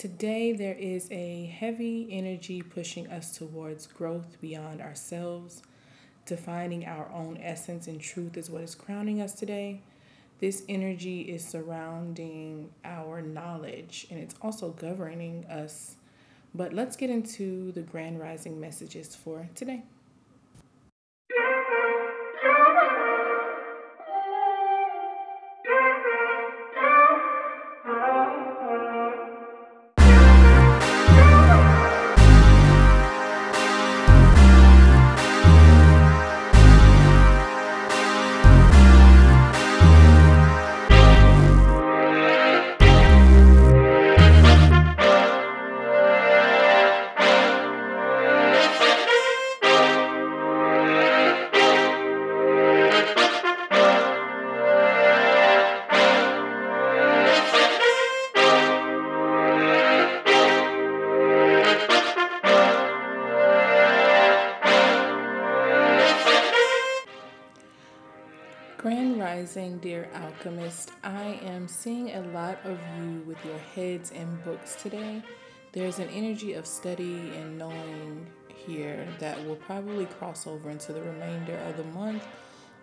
Today, there is a heavy energy pushing us towards growth beyond ourselves. Defining our own essence and truth is what is crowning us today. This energy is surrounding our knowledge and it's also governing us. But let's get into the grand rising messages for today. Grand Rising, dear alchemist, I am seeing a lot of you with your heads in books today. There's an energy of study and knowing here that will probably cross over into the remainder of the month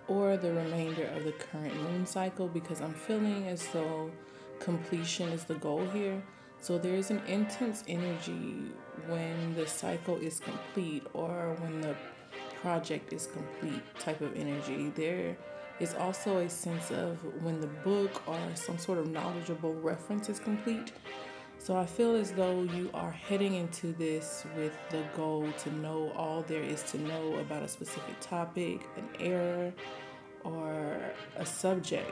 or the remainder of the current moon cycle because I'm feeling as though completion is the goal here. So there's an intense energy when the cycle is complete or when the project is complete type of energy. There is also a sense of when the book or some sort of knowledgeable reference is complete. So I feel as though you are heading into this with the goal to know all there is to know about a specific topic, an era, or a subject.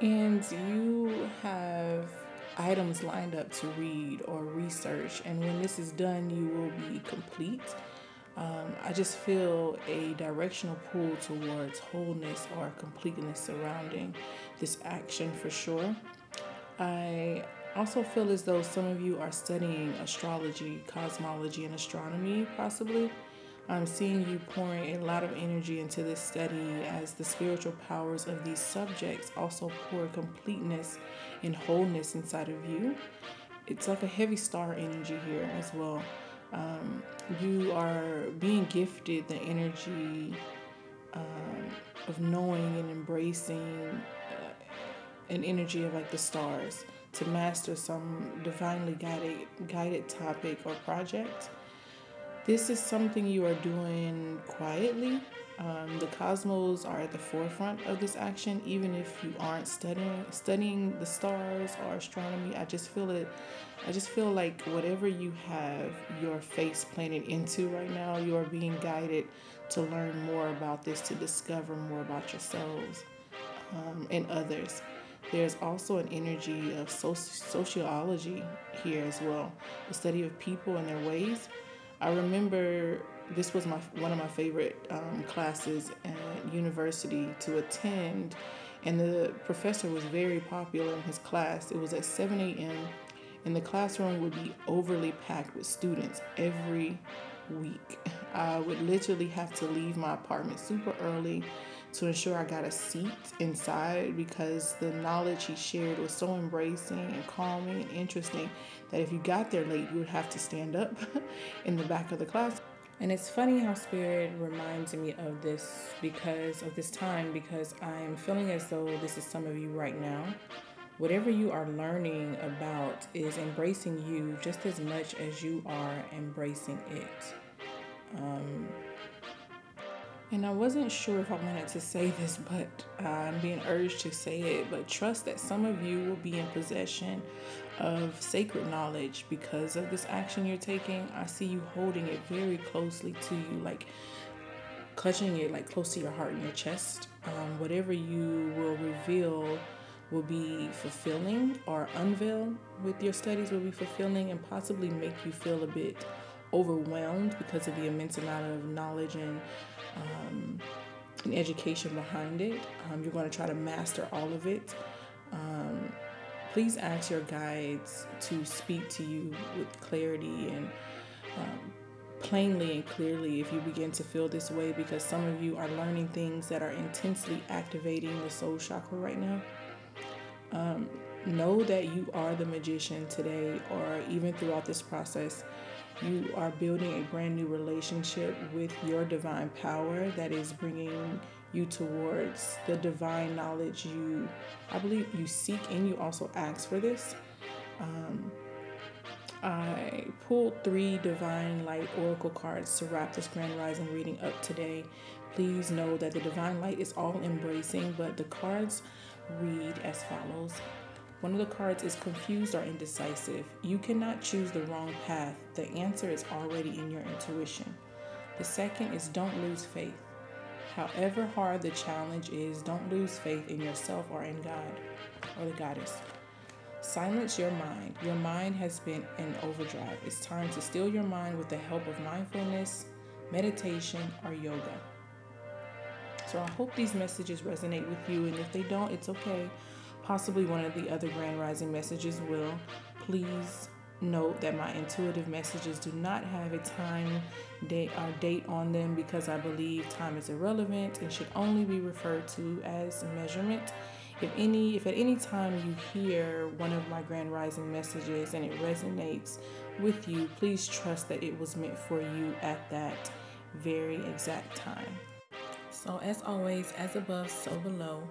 And you have items lined up to read or research. And when this is done, you will be complete um, I just feel a directional pull towards wholeness or completeness surrounding this action for sure. I also feel as though some of you are studying astrology, cosmology, and astronomy, possibly. I'm seeing you pouring a lot of energy into this study as the spiritual powers of these subjects also pour completeness and wholeness inside of you. It's like a heavy star energy here as well. Um, you are being gifted the energy um, of knowing and embracing uh, an energy of like the stars to master some divinely guided guided topic or project. This is something you are doing quietly. Um, the cosmos are at the forefront of this action, even if you aren't studying studying the stars or astronomy. I just feel it I just feel like whatever you have your face planted into right now, you are being guided to learn more about this, to discover more about yourselves um, and others. There's also an energy of soci- sociology here as well, the study of people and their ways. I remember this was my one of my favorite um, classes at university to attend, and the professor was very popular in his class. It was at 7 a.m and the classroom would be overly packed with students every week. I would literally have to leave my apartment super early to ensure I got a seat inside because the knowledge he shared was so embracing and calming and interesting that if you got there late, you would have to stand up in the back of the class. And it's funny how Spirit reminds me of this because of this time, because I am feeling as though this is some of you right now whatever you are learning about is embracing you just as much as you are embracing it. Um, and I wasn't sure if I wanted to say this, but I'm being urged to say it. But trust that some of you will be in possession of sacred knowledge because of this action you're taking. I see you holding it very closely to you, like clutching it like close to your heart and your chest. Um, whatever you will reveal will be fulfilling or unveil with your studies will be fulfilling and possibly make you feel a bit overwhelmed because of the immense amount of knowledge and um, and education behind it. Um, you're going to try to master all of it. Um, please ask your guides to speak to you with clarity and um, plainly and clearly if you begin to feel this way because some of you are learning things that are intensely activating the soul chakra right now. Know that you are the magician today, or even throughout this process. You are building a brand new relationship with your divine power that is bringing you towards the divine knowledge you, I believe, you seek and you also ask for this. Um, I pulled three Divine Light Oracle cards to wrap this Grand Rising reading up today. Please know that the Divine Light is all embracing, but the cards read as follows. One of the cards is confused or indecisive. You cannot choose the wrong path. The answer is already in your intuition. The second is don't lose faith. However hard the challenge is, don't lose faith in yourself or in God or the goddess. Silence your mind. Your mind has been in overdrive. It's time to still your mind with the help of mindfulness, meditation, or yoga. So I hope these messages resonate with you, and if they don't, it's okay. Possibly one of the other Grand Rising messages will. Please note that my intuitive messages do not have a time date or date on them because I believe time is irrelevant and should only be referred to as measurement if any, if at any time you hear one of my Grand Rising messages and it resonates with you, please trust that it was meant for you at that very exact time. So, as always, as above, so below.